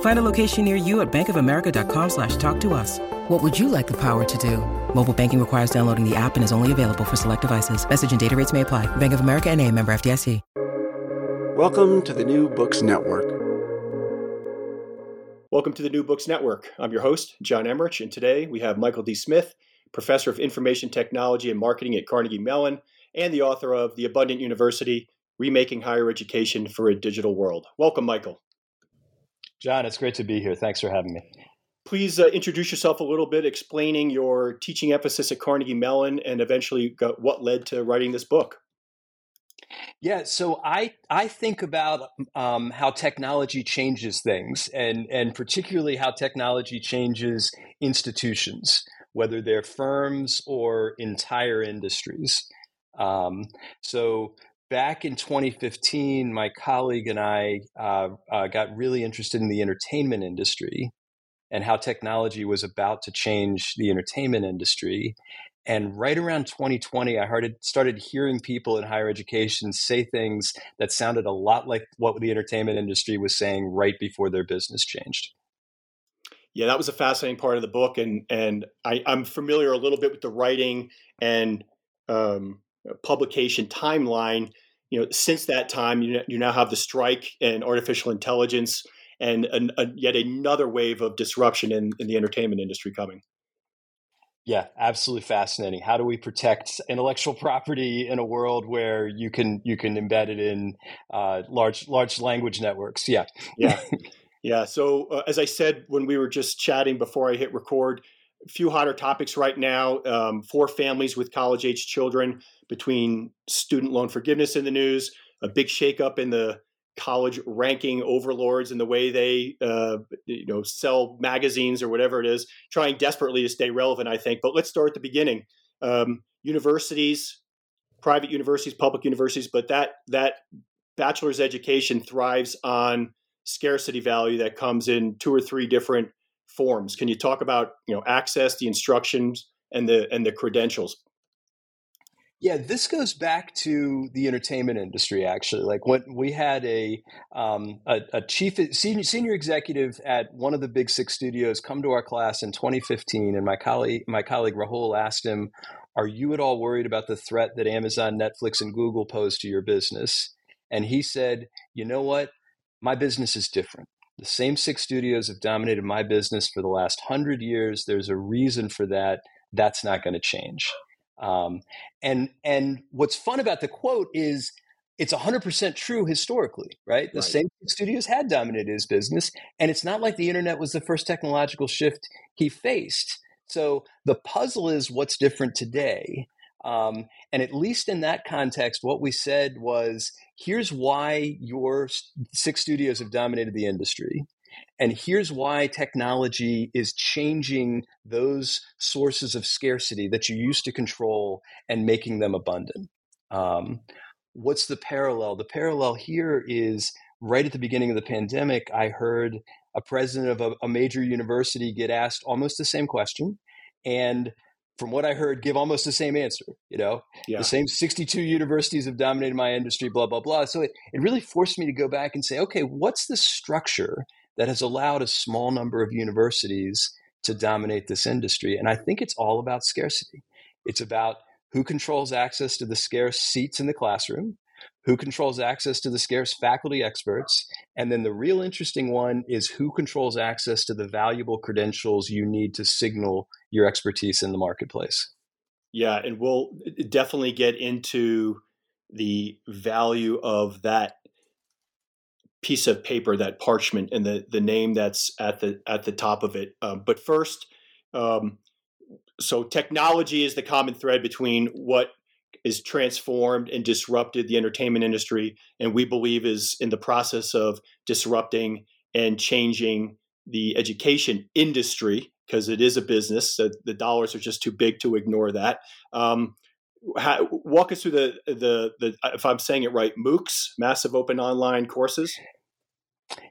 Find a location near you at bankofamerica.com slash talk to us. What would you like the power to do? Mobile banking requires downloading the app and is only available for select devices. Message and data rates may apply. Bank of America and a member FDIC. Welcome to the New Books Network. Welcome to the New Books Network. I'm your host, John Emmerich, and today we have Michael D. Smith, professor of information technology and marketing at Carnegie Mellon, and the author of The Abundant University Remaking Higher Education for a Digital World. Welcome, Michael. John, it's great to be here. Thanks for having me. Please uh, introduce yourself a little bit, explaining your teaching emphasis at Carnegie Mellon and eventually what led to writing this book. Yeah, so I I think about um, how technology changes things, and and particularly how technology changes institutions, whether they're firms or entire industries. Um, so back in 2015, my colleague and I uh, uh, got really interested in the entertainment industry and how technology was about to change the entertainment industry. And right around 2020, I heard, started hearing people in higher education say things that sounded a lot like what the entertainment industry was saying right before their business changed. Yeah, that was a fascinating part of the book, and and I, am familiar a little bit with the writing and um, publication timeline. You know, since that time, you, you now have the strike and artificial intelligence, and an, a, yet another wave of disruption in, in the entertainment industry coming. Yeah, absolutely fascinating. How do we protect intellectual property in a world where you can you can embed it in uh, large large language networks? Yeah, yeah, yeah. So uh, as I said when we were just chatting before I hit record, a few hotter topics right now um, for families with college age children between student loan forgiveness in the news, a big shakeup in the college ranking overlords and the way they uh, you know sell magazines or whatever it is, trying desperately to stay relevant. I think. But let's start at the beginning. Um, universities, private universities, public universities, but that that bachelor's education thrives on scarcity value that comes in two or three different forms. Can you talk about you know access, the instructions, and the and the credentials? Yeah, this goes back to the entertainment industry. Actually, like when we had a um, a, a, chief senior senior executive at one of the big six studios come to our class in 2015, and my colleague my colleague Rahul asked him, "Are you at all worried about the threat that Amazon, Netflix, and Google pose to your business?" And he said, "You know what? My business is different. The same six studios have dominated my business for the last hundred years. There's a reason for that. That's not going to change." Um, and and what's fun about the quote is it's 100% true historically, right? The right. same studios had dominated his business, and it's not like the internet was the first technological shift he faced. So the puzzle is what's different today. Um, and at least in that context, what we said was here's why your six studios have dominated the industry. And here's why technology is changing those sources of scarcity that you used to control and making them abundant. Um, what's the parallel? The parallel here is right at the beginning of the pandemic, I heard a president of a, a major university get asked almost the same question. And from what I heard, give almost the same answer. You know, yeah. the same 62 universities have dominated my industry, blah, blah, blah. So it, it really forced me to go back and say, okay, what's the structure that has allowed a small number of universities to dominate this industry. And I think it's all about scarcity. It's about who controls access to the scarce seats in the classroom, who controls access to the scarce faculty experts, and then the real interesting one is who controls access to the valuable credentials you need to signal your expertise in the marketplace. Yeah, and we'll uh, definitely get into the value of that piece of paper, that parchment, and the the name that's at the at the top of it. Um, but first, um, so technology is the common thread between what is transformed and disrupted the entertainment industry, and we believe is in the process of disrupting and changing the education industry because it is a business. So the dollars are just too big to ignore that. Um, how, walk us through the, the the if I'm saying it right, MOOCs, massive open online courses.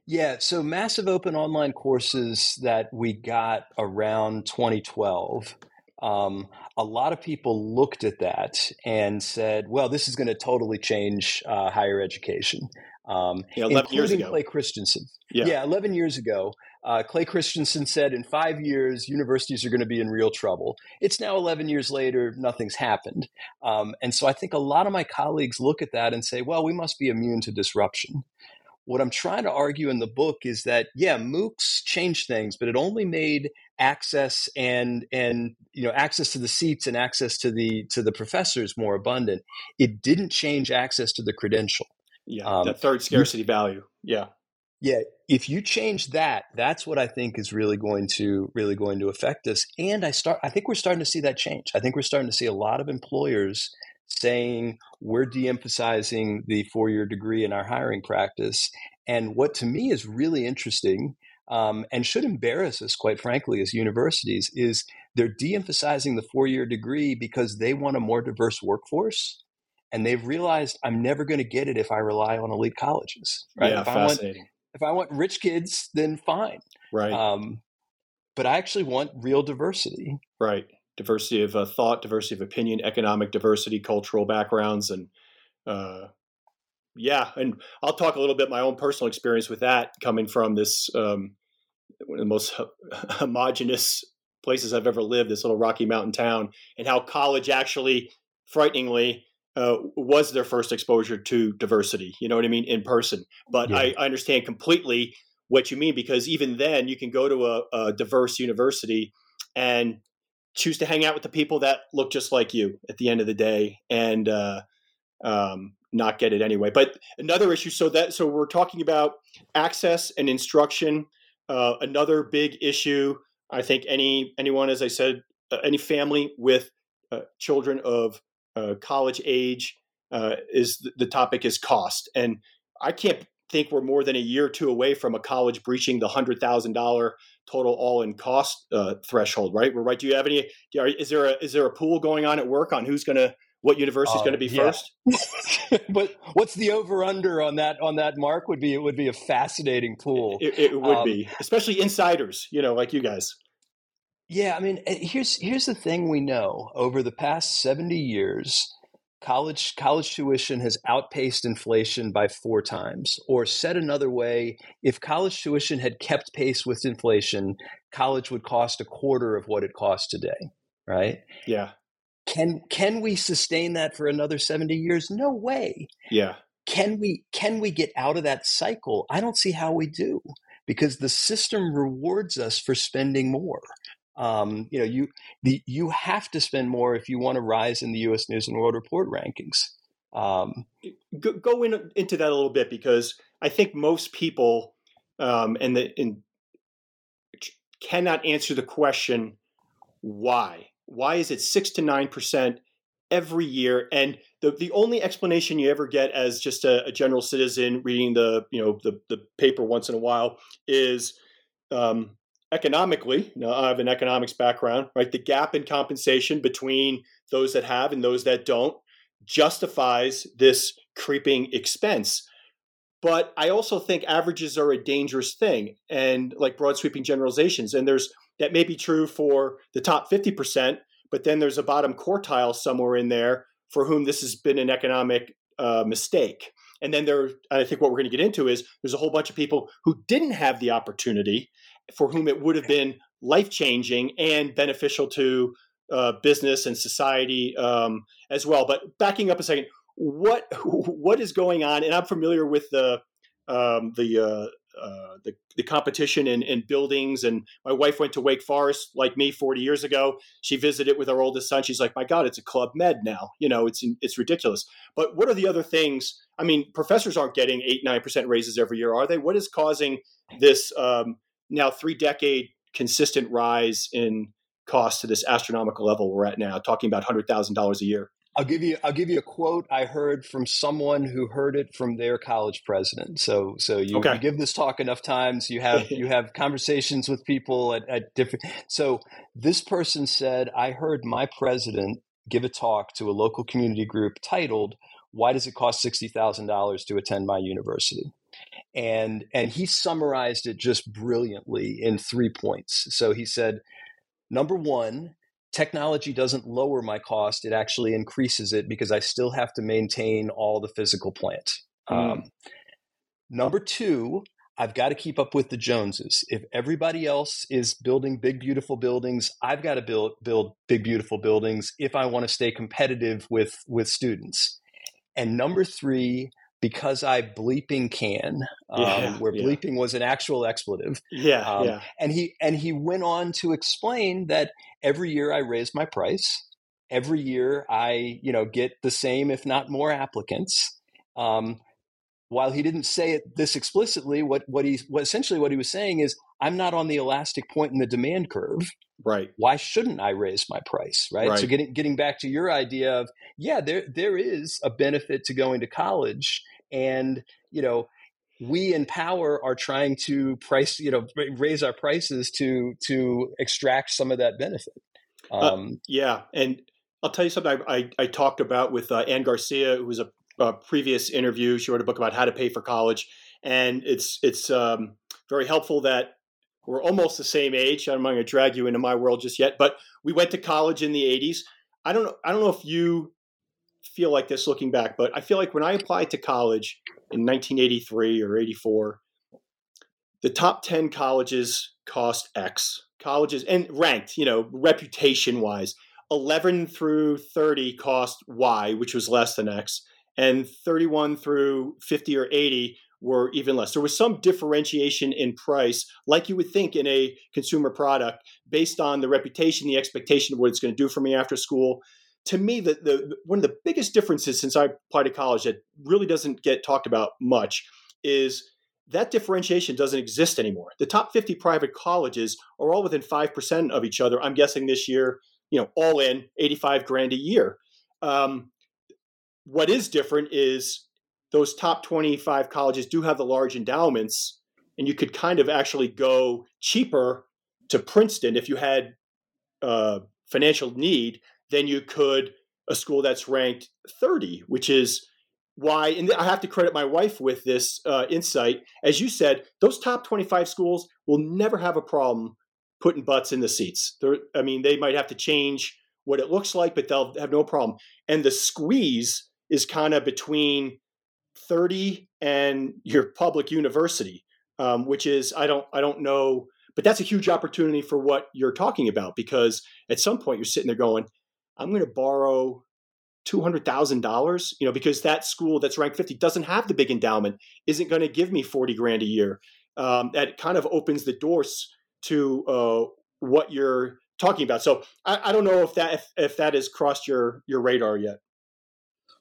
Yeah, so massive open online courses that we got around 2012. Um, a lot of people looked at that and said, "Well, this is going to totally change uh, higher education." Um, yeah, 11 years ago. Clay Christensen. Yeah. yeah, 11 years ago. Uh, Clay Christensen said in five years, universities are going to be in real trouble. It's now 11 years later, nothing's happened. Um, and so I think a lot of my colleagues look at that and say, well, we must be immune to disruption. What I'm trying to argue in the book is that, yeah, MOOCs changed things, but it only made access and and you know access to the seats and access to the to the professors more abundant. It didn't change access to the credential. Yeah, um, that third scarcity value. Yeah. Yeah, if you change that, that's what I think is really going to really going to affect us. And I start I think we're starting to see that change. I think we're starting to see a lot of employers saying we're de-emphasizing the four-year degree in our hiring practice. And what to me is really interesting um, and should embarrass us, quite frankly, as universities, is they're de-emphasizing the four-year degree because they want a more diverse workforce and they've realized I'm never going to get it if I rely on elite colleges. Right? Yeah, if fascinating. I want, if I want rich kids, then fine. Right. Um, but I actually want real diversity. Right. Diversity of uh, thought, diversity of opinion, economic diversity, cultural backgrounds, and uh, yeah, and I'll talk a little bit my own personal experience with that, coming from this um, one of the most homogenous places I've ever lived, this little Rocky Mountain town, and how college actually, frighteningly, uh, was their first exposure to diversity. You know what I mean in person. But yeah. I, I, understand completely what you mean because even then, you can go to a, a, diverse university and choose to hang out with the people that look just like you at the end of the day, and uh, um, not get it anyway. But another issue. So that so we're talking about access and instruction. Uh, another big issue. I think any anyone, as I said, uh, any family with uh, children of uh, college age uh, is the topic is cost, and I can't think we're more than a year or two away from a college breaching the hundred thousand dollar total all in cost uh, threshold. Right? We're right. Do you have any? Is there a is there a pool going on at work on who's going to what university is uh, going to be yeah. first? but what's the over under on that on that mark would be it would be a fascinating pool. It, it would um, be, especially insiders, you know, like you guys. Yeah, I mean, eh, here's here's the thing we know over the past 70 years, college college tuition has outpaced inflation by four times. Or said another way, if college tuition had kept pace with inflation, college would cost a quarter of what it costs today, right? Yeah. Can can we sustain that for another 70 years? No way. Yeah. Can we can we get out of that cycle? I don't see how we do because the system rewards us for spending more. Um, you know, you the, you have to spend more if you want to rise in the U.S. News and World Report rankings. Um, go, go in, into that a little bit because I think most people um, and the in, cannot answer the question why. Why is it six to nine percent every year? And the the only explanation you ever get as just a, a general citizen reading the you know the the paper once in a while is um, economically, I have an economics background, right? The gap in compensation between those that have and those that don't justifies this creeping expense. But I also think averages are a dangerous thing and like broad sweeping generalizations. And there's that may be true for the top 50%, but then there's a bottom quartile somewhere in there for whom this has been an economic uh, mistake. And then there, I think what we're going to get into is there's a whole bunch of people who didn't have the opportunity for whom it would have been life changing and beneficial to uh, business and society um, as well. But backing up a second, what what is going on? And I'm familiar with the um, the uh, uh, the, the competition in, in buildings. And my wife went to Wake Forest like me 40 years ago. She visited with our oldest son. She's like, my God, it's a club med now. You know, it's it's ridiculous. But what are the other things? I mean, professors aren't getting eight nine percent raises every year, are they? What is causing this um, now three decade consistent rise in cost to this astronomical level we're at now? Talking about hundred thousand dollars a year. I'll give you I'll give you a quote I heard from someone who heard it from their college president. So so you, okay. you give this talk enough times, you have you have conversations with people at, at different so this person said, I heard my president give a talk to a local community group titled Why Does It Cost Sixty Thousand Dollars to Attend My University? And and he summarized it just brilliantly in three points. So he said, number one, technology doesn't lower my cost; it actually increases it because I still have to maintain all the physical plant. Mm. Um, number two, I've got to keep up with the Joneses. If everybody else is building big, beautiful buildings, I've got to build build big, beautiful buildings if I want to stay competitive with with students. And number three, because I bleeping can, um, yeah, where bleeping yeah. was an actual expletive. Yeah, um, yeah. And he and he went on to explain that every year I raise my price. Every year I, you know, get the same, if not more, applicants. Um, while he didn't say it this explicitly, what what he what essentially what he was saying is, I'm not on the elastic point in the demand curve. Right. Why shouldn't I raise my price? Right? right. So getting getting back to your idea of yeah, there there is a benefit to going to college, and you know we in power are trying to price you know raise our prices to to extract some of that benefit. Uh, um, uh, yeah, and I'll tell you something I, I, I talked about with uh, Ann Garcia, who was a, a, previous interview. She wrote a book about how to pay for college, and it's it's um, very helpful that we're almost the same age. I'm not going to drag you into my world just yet, but we went to college in the 80s. I don't know. I don't know if you feel like this looking back, but I feel like when I applied to college in 1983 or 84, the top 10 colleges cost X. Colleges and ranked, you know, reputation wise. 11 through 30 cost Y, which was less than X, and 31 through 50 or 80 were even less. There was some differentiation in price, like you would think in a consumer product, based on the reputation, the expectation of what it's going to do for me after school. To me, the, the one of the biggest differences since I applied to college that really doesn't get talked about much is that differentiation doesn't exist anymore. The top 50 private colleges are all within 5% of each other. I'm guessing this year, you know, all in 85 grand a year. Um, what is different is those top 25 colleges do have the large endowments, and you could kind of actually go cheaper to Princeton if you had uh, financial need than you could a school that's ranked 30, which is why, and I have to credit my wife with this uh, insight. As you said, those top 25 schools will never have a problem putting butts in the seats. They're, I mean, they might have to change what it looks like, but they'll have no problem. And the squeeze is kind of between 30 and your public university, um, which is I don't I don't know, but that's a huge opportunity for what you're talking about because at some point you're sitting there going, I'm going to borrow two hundred thousand dollars, you know, because that school that's ranked 50 doesn't have the big endowment, isn't going to give me 40 grand a year. Um, that kind of opens the doors to uh, what you're talking about. So I, I don't know if that if, if that has crossed your your radar yet.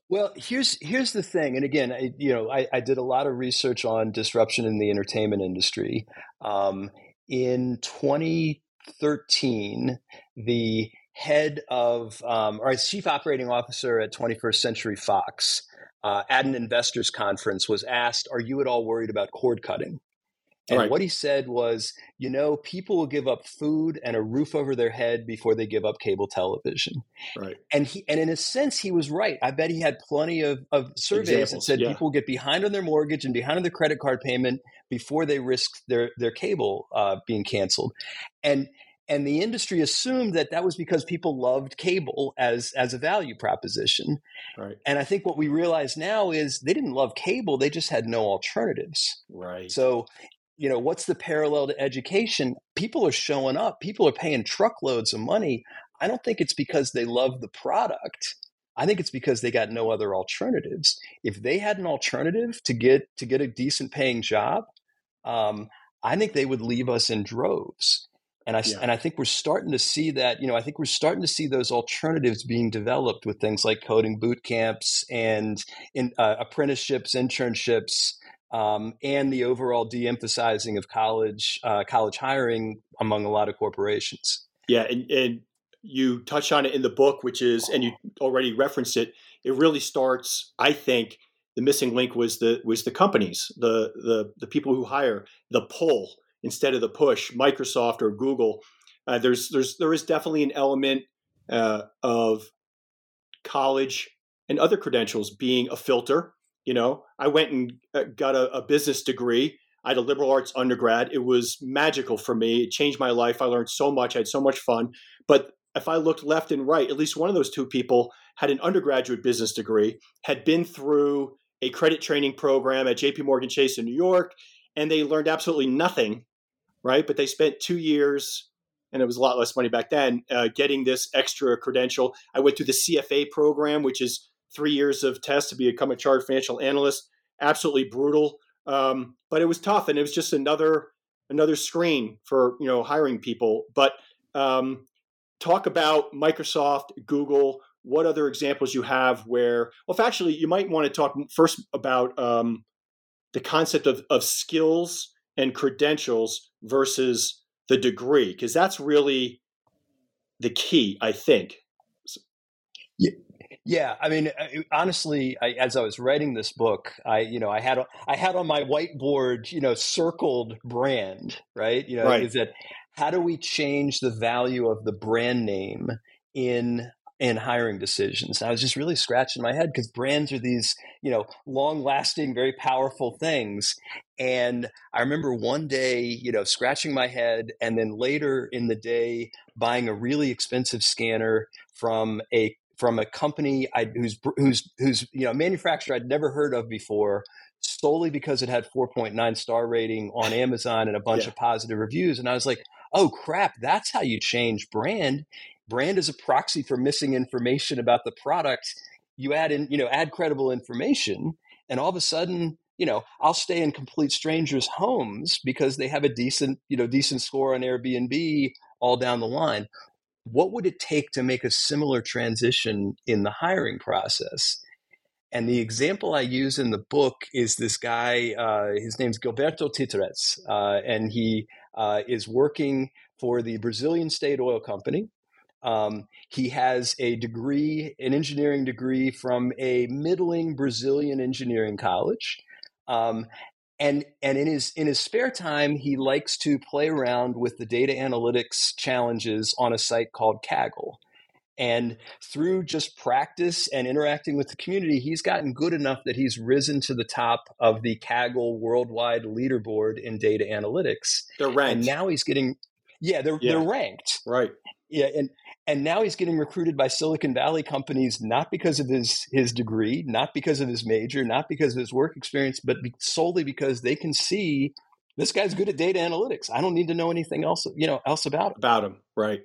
Well, here's here's the thing, and again, I, you know, I, I, did a lot of research on disruption in the entertainment industry. Um, in 2013, the head of um, or chief operating officer at 21st Century Fox uh, at an investors conference was asked, "Are you at all worried about cord cutting?" And right. what he said was, you know, people will give up food and a roof over their head before they give up cable television. Right. And he and in a sense he was right. I bet he had plenty of, of surveys Examples, that said yeah. people get behind on their mortgage and behind on their credit card payment before they risk their their cable uh, being canceled. And and the industry assumed that that was because people loved cable as as a value proposition. Right. And I think what we realize now is they didn't love cable; they just had no alternatives. Right. So you know what's the parallel to education people are showing up people are paying truckloads of money i don't think it's because they love the product i think it's because they got no other alternatives if they had an alternative to get to get a decent paying job um, I think they would leave us in droves. And I, yeah. and I think we're starting to see that, you know, I think we're starting to see those alternatives being developed with things like coding boot camps and in, uh, apprenticeships, internships, um, and the overall de-emphasizing of college uh, college hiring among a lot of corporations. Yeah, and, and you touch on it in the book, which is, and you already referenced it. It really starts, I think, the missing link was the was the companies, the the the people who hire, the pull instead of the push. Microsoft or Google. Uh, there's there's there is definitely an element uh, of college and other credentials being a filter. You know, I went and uh, got a, a business degree. I had a liberal arts undergrad. It was magical for me. It changed my life. I learned so much. I had so much fun. But if I looked left and right, at least one of those two people had an undergraduate business degree, had been through a credit training program at JP Morgan Chase in New York, and they learned absolutely nothing, right? But they spent two years, and it was a lot less money back then, uh, getting this extra credential. I went through the CFA program, which is three years of tests to become a chartered financial analyst. Absolutely brutal, um, but it was tough, and it was just another another screen for you know hiring people. But um, talk about Microsoft, Google, what other examples you have where well actually you might want to talk first about um, the concept of, of skills and credentials versus the degree because that's really the key i think yeah, yeah i mean uh, honestly I, as i was writing this book i you know i had i had on my whiteboard you know circled brand right you know right. is that how do we change the value of the brand name in in hiring decisions. I was just really scratching my head because brands are these, you know, long lasting, very powerful things. And I remember one day, you know, scratching my head and then later in the day buying a really expensive scanner from a from a company I, whose whose whose you know manufacturer I'd never heard of before solely because it had 4.9 star rating on Amazon and a bunch yeah. of positive reviews and I was like oh crap that's how you change brand brand is a proxy for missing information about the product you add in you know add credible information and all of a sudden you know i'll stay in complete strangers homes because they have a decent you know decent score on airbnb all down the line what would it take to make a similar transition in the hiring process and the example I use in the book is this guy, uh, his name's Gilberto Titericz, uh, and he uh, is working for the Brazilian State Oil Company. Um, he has a degree, an engineering degree from a middling Brazilian engineering college. Um, and and in his in his spare time, he likes to play around with the data analytics challenges on a site called Kaggle. And through just practice and interacting with the community, he's gotten good enough that he's risen to the top of the Kaggle worldwide leaderboard in data analytics. They're ranked. And now he's getting, yeah, they're yeah. they're ranked. Right. Yeah, and and now he's getting recruited by Silicon Valley companies not because of his his degree, not because of his major, not because of his work experience, but be, solely because they can see this guy's good at data analytics. I don't need to know anything else, you know, else about him. About him, right?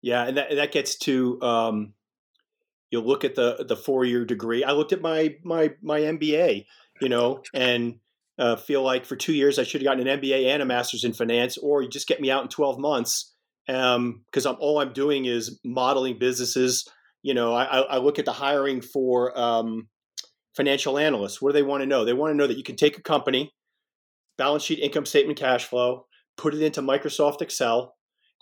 Yeah, and that that gets to um, you look at the the four year degree. I looked at my my my MBA, you know, and uh, feel like for two years I should have gotten an MBA and a master's in finance, or you just get me out in twelve months because um, all I'm doing is modeling businesses. You know, I, I look at the hiring for um, financial analysts. What do they want to know? They want to know that you can take a company, balance sheet, income statement, cash flow, put it into Microsoft Excel,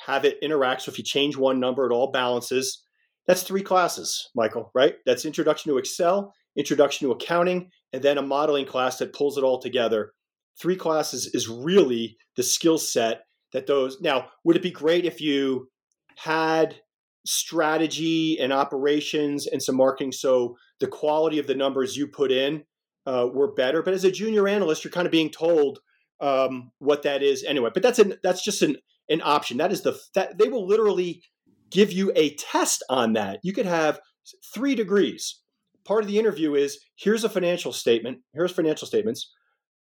have it interact. So if you change one number, it all balances. That's three classes, Michael, right? That's introduction to Excel, introduction to accounting, and then a modeling class that pulls it all together. Three classes is really the skill set that those now would it be great if you had strategy and operations and some marketing so the quality of the numbers you put in uh, were better? But as a junior analyst you're kind of being told um, what that is anyway. But that's an that's just an an option. That is the that they will literally give you a test on that. You could have three degrees. Part of the interview is here's a financial statement. Here's financial statements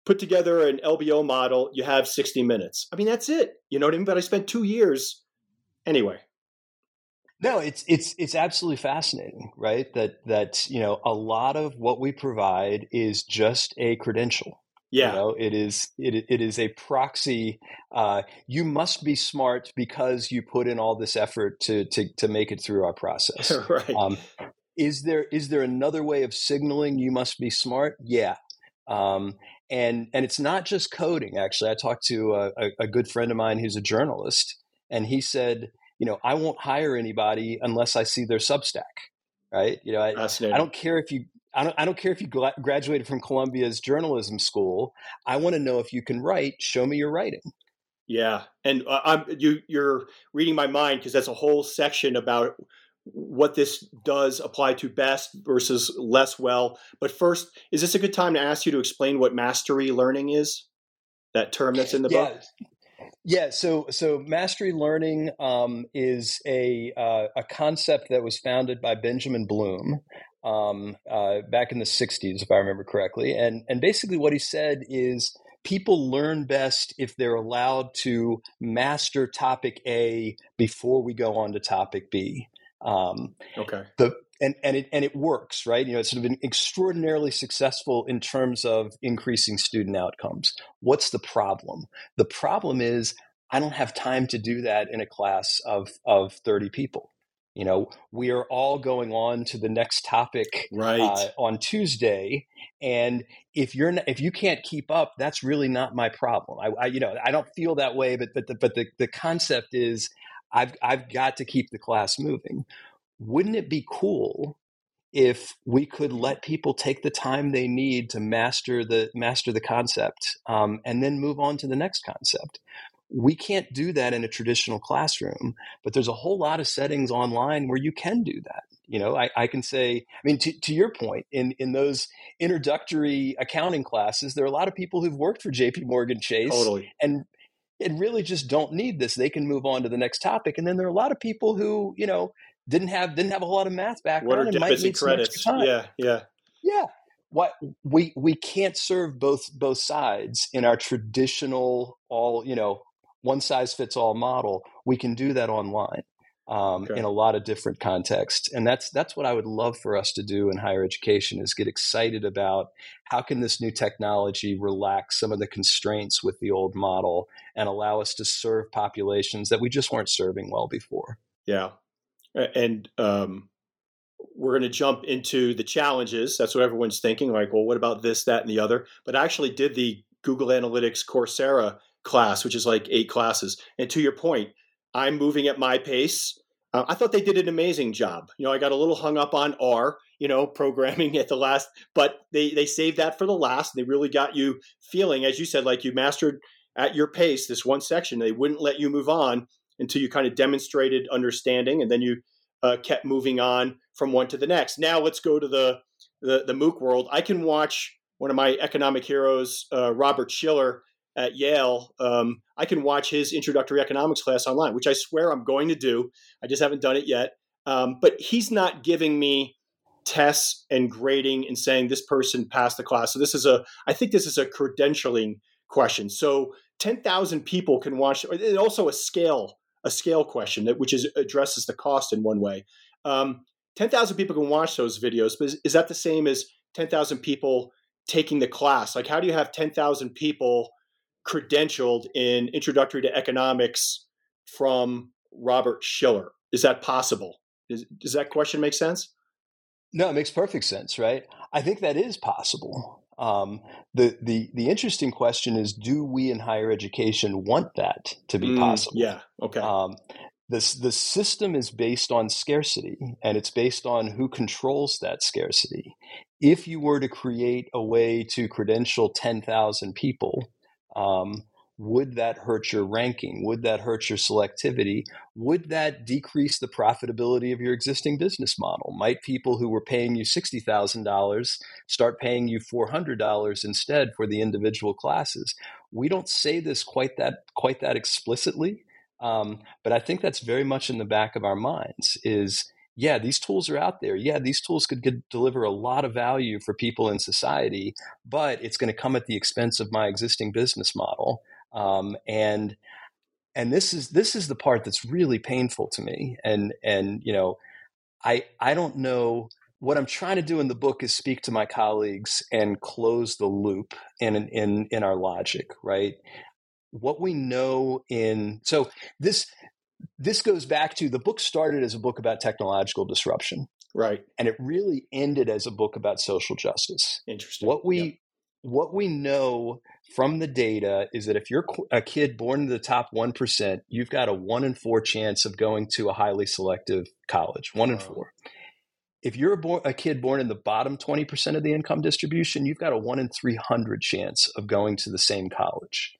put together an LBO model, you have 60 minutes. I mean, that's it. You know what I mean? But I spent two years anyway. No, it's it's it's absolutely fascinating, right? That that you know a lot of what we provide is just a credential. Yeah, you know, it is it it is a proxy. Uh, you must be smart because you put in all this effort to to to make it through our process. right. Um, is there is there another way of signaling you must be smart? Yeah. Um, and and it's not just coding. Actually, I talked to a, a good friend of mine who's a journalist, and he said, you know, I won't hire anybody unless I see their Substack. Right? You know, I, I don't care if you I don't, I don't care if you graduated from Columbia's journalism school. I want to know if you can write. Show me your writing. Yeah, and uh, I'm you. You're reading my mind because that's a whole section about what this does apply to best versus less well. But first, is this a good time to ask you to explain what mastery learning is? That term that's in the yeah. book. Yeah, so so mastery learning um, is a uh, a concept that was founded by Benjamin Bloom, um, uh, back in the 60s, if I remember correctly. And, and basically, what he said is people learn best if they're allowed to master topic A before we go on to topic B. Um, okay. The, and, and, it, and it works, right? You know, it's sort of been extraordinarily successful in terms of increasing student outcomes. What's the problem? The problem is I don't have time to do that in a class of, of 30 people you know we are all going on to the next topic right. uh, on tuesday and if you're not, if you can't keep up that's really not my problem i, I you know i don't feel that way but but the, but the, the concept is i've i've got to keep the class moving wouldn't it be cool if we could let people take the time they need to master the master the concept um, and then move on to the next concept we can't do that in a traditional classroom, but there's a whole lot of settings online where you can do that. You know, I, I can say, I mean, to, to your point, in, in those introductory accounting classes, there are a lot of people who've worked for JP Morgan Chase totally. and and really just don't need this. They can move on to the next topic. And then there are a lot of people who, you know, didn't have didn't have a whole lot of math background and might need credits. Yeah, yeah. Yeah what we we can't serve both both sides in our traditional all you know one size fits all model, we can do that online um, okay. in a lot of different contexts. And that's that's what I would love for us to do in higher education is get excited about how can this new technology relax some of the constraints with the old model and allow us to serve populations that we just weren't serving well before. Yeah, and um, we're going to jump into the challenges. That's what everyone's thinking. Like, well, what about this, that, and the other? But I actually did the Google Analytics Coursera class, which is like eight classes. And to your point, I'm moving at my pace. Uh, I thought they did an amazing job. You know, I got a little hung up on R, you know, programming at the last, but they they saved that for the last. They really got you feeling, as you said, like you mastered at your pace this one section. They wouldn't let you move on until you kind of demonstrated understanding, and then you uh, kept moving on from one to the next. Now let's go to the the, the MOOC world. I can watch one of my economic heroes, uh, Robert Shiller, at Yale, um, I can watch his introductory economics class online, which I swear I'm going to do. I just haven't done it yet. Um, but he's not giving me tests and grading and saying this person passed the class. So this is a, I think this is a credentialing question. So 10,000 people can watch, and also a scale, a scale question that which is addresses the cost in one way. Um, 10,000 people can watch those videos, but is, is that the same as 10,000 people taking the class? Like, how do you have 10,000 people credentialed in Introductory to Economics from Robert Shiller. Is that possible? Is, does that question make sense? No, it makes perfect sense, right? I think that is possible. Um, the the the interesting question is: Do we in higher education want that to be mm, possible? Yeah. Okay. Um, the the system is based on scarcity, and it's based on who controls that scarcity. If you were to create a way to credential ten thousand people, um, would that hurt your ranking? Would that hurt your selectivity? Would that decrease the profitability of your existing business model? Might people who were paying you $60,000 start paying you $400 instead for the individual classes? We don't say this quite that quite that explicitly, um, but I think that's very much in the back of our minds is yeah, these tools are out there. Yeah, these tools could deliver a lot of value for people in society, but it's going to come at the expense of my existing business model. Um, and and this is this is the part that's really painful to me. And and you know, I I don't know what I'm trying to do in the book is speak to my colleagues and close the loop in in in our logic, right? What we know in so this this goes back to the book started as a book about technological disruption. Right. And it really ended as a book about social justice. Interesting. What we what we know from the data is that if you're a kid born in the top 1%, you've got a 1 in 4 chance of going to a highly selective college. 1 wow. in 4. If you're a, bo- a, kid born in the bottom 20% of the income distribution, you've got a 1 in 300 chance of going to the same college.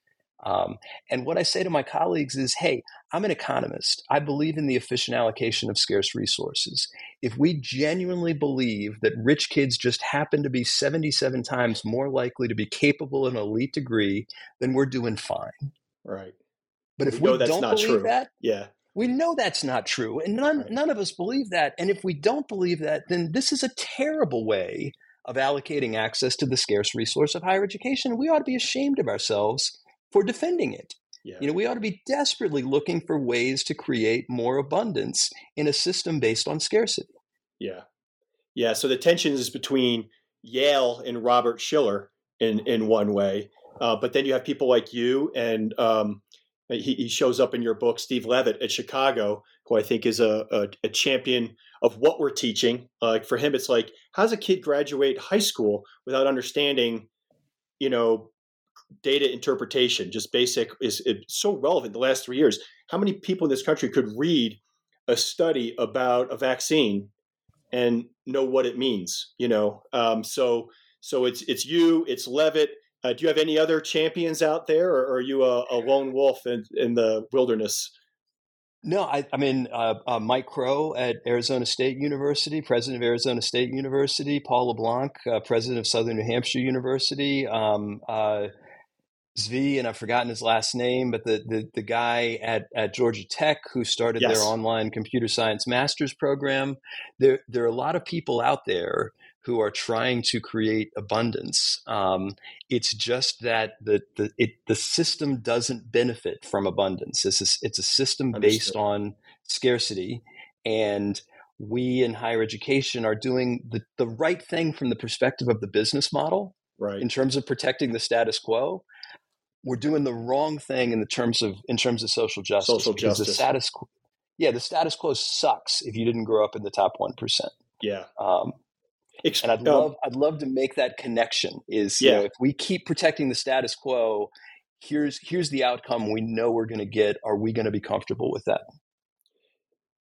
Um, and what I say to my colleagues is, hey, I'm an economist. I believe in the efficient allocation of scarce resources. If we genuinely believe that rich kids just happen to be 77 times more likely to be capable of an elite degree, then we're doing fine. Right. But if we, we don't believe true. that, yeah. We know that's not true. And none, right. none of us believe that. And if we don't believe that, then this is a terrible way of allocating access to the scarce resource of higher education. We ought to be ashamed of ourselves for defending it. Yeah. You know, we ought to be desperately looking for ways to create more abundance in a system based on scarcity. Yeah. Yeah. So the tension is between Yale and Robert Shiller in, in one way. Uh, but then you have people like you and um, he, he, shows up in your book, Steve Levitt at Chicago, who I think is a, a, a champion of what we're teaching. Uh, like for him, it's like, how does a kid graduate high school without understanding, you know, data interpretation, just basic, is, so relevant the last three years. How many people in this country could read a study about a vaccine and know what it means? You know, um, so so it's it's you, it's Levitt. Uh, do you have any other champions out there, or, are you a, a, lone wolf in, in the wilderness? No, I, I mean uh, uh, Mike Crow at Arizona State University, president of Arizona State University, Paul LeBlanc, uh, president of Southern New Hampshire University, um, uh, Zvi, and I've forgotten his last name, but the the, the guy at, at Georgia Tech who started yes. their online computer science master's program. There there are a lot of people out there who are trying to create abundance. Um, it's just that the the it, the system doesn't benefit from abundance. It's a, it's a system Understood. based on scarcity, and we in higher education are doing the, the right thing from the perspective of the business model right. in terms of protecting the status quo we're doing the wrong thing in the terms of in terms of social justice. Social justice. The status quo, yeah, the status quo sucks if you didn't grow up in the top one percent. Yeah. Um, and I'd um, love I'd love to make that connection. Is yeah. You know, if we keep protecting the status quo, here's here's the outcome we know we're going to get. Are we going to be comfortable with that?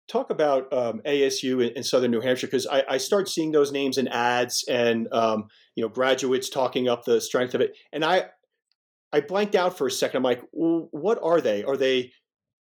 Talk about um, ASU in, in, Southern New Hampshire because I, I, start seeing those names in ads and um, you know graduates talking up the strength of it, and I I blanked out for a second. I'm like, well, what are they? Are they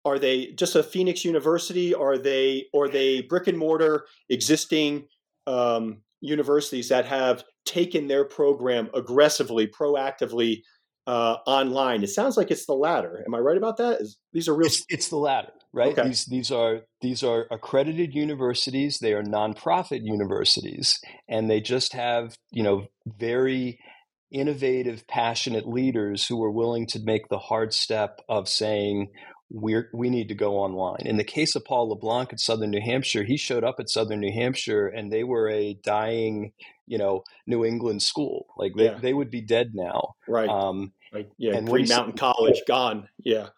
are they just a Phoenix University? Are they are they brick and mortar existing um, universities that have taken their program aggressively, proactively uh, online? It sounds like it's the latter. Am I right about that? Is, these are real. It's, it's the latter, right? Okay. These these are these are accredited universities. They are nonprofit universities, and they just have you know very innovative, passionate leaders who were willing to make the hard step of saying, we we need to go online. In the case of Paul LeBlanc at Southern New Hampshire, he showed up at Southern New Hampshire and they were a dying, you know, New England school. Like they, yeah. they would be dead now. Right. Um, like, yeah. And Green Mountain said, College gone. Yeah.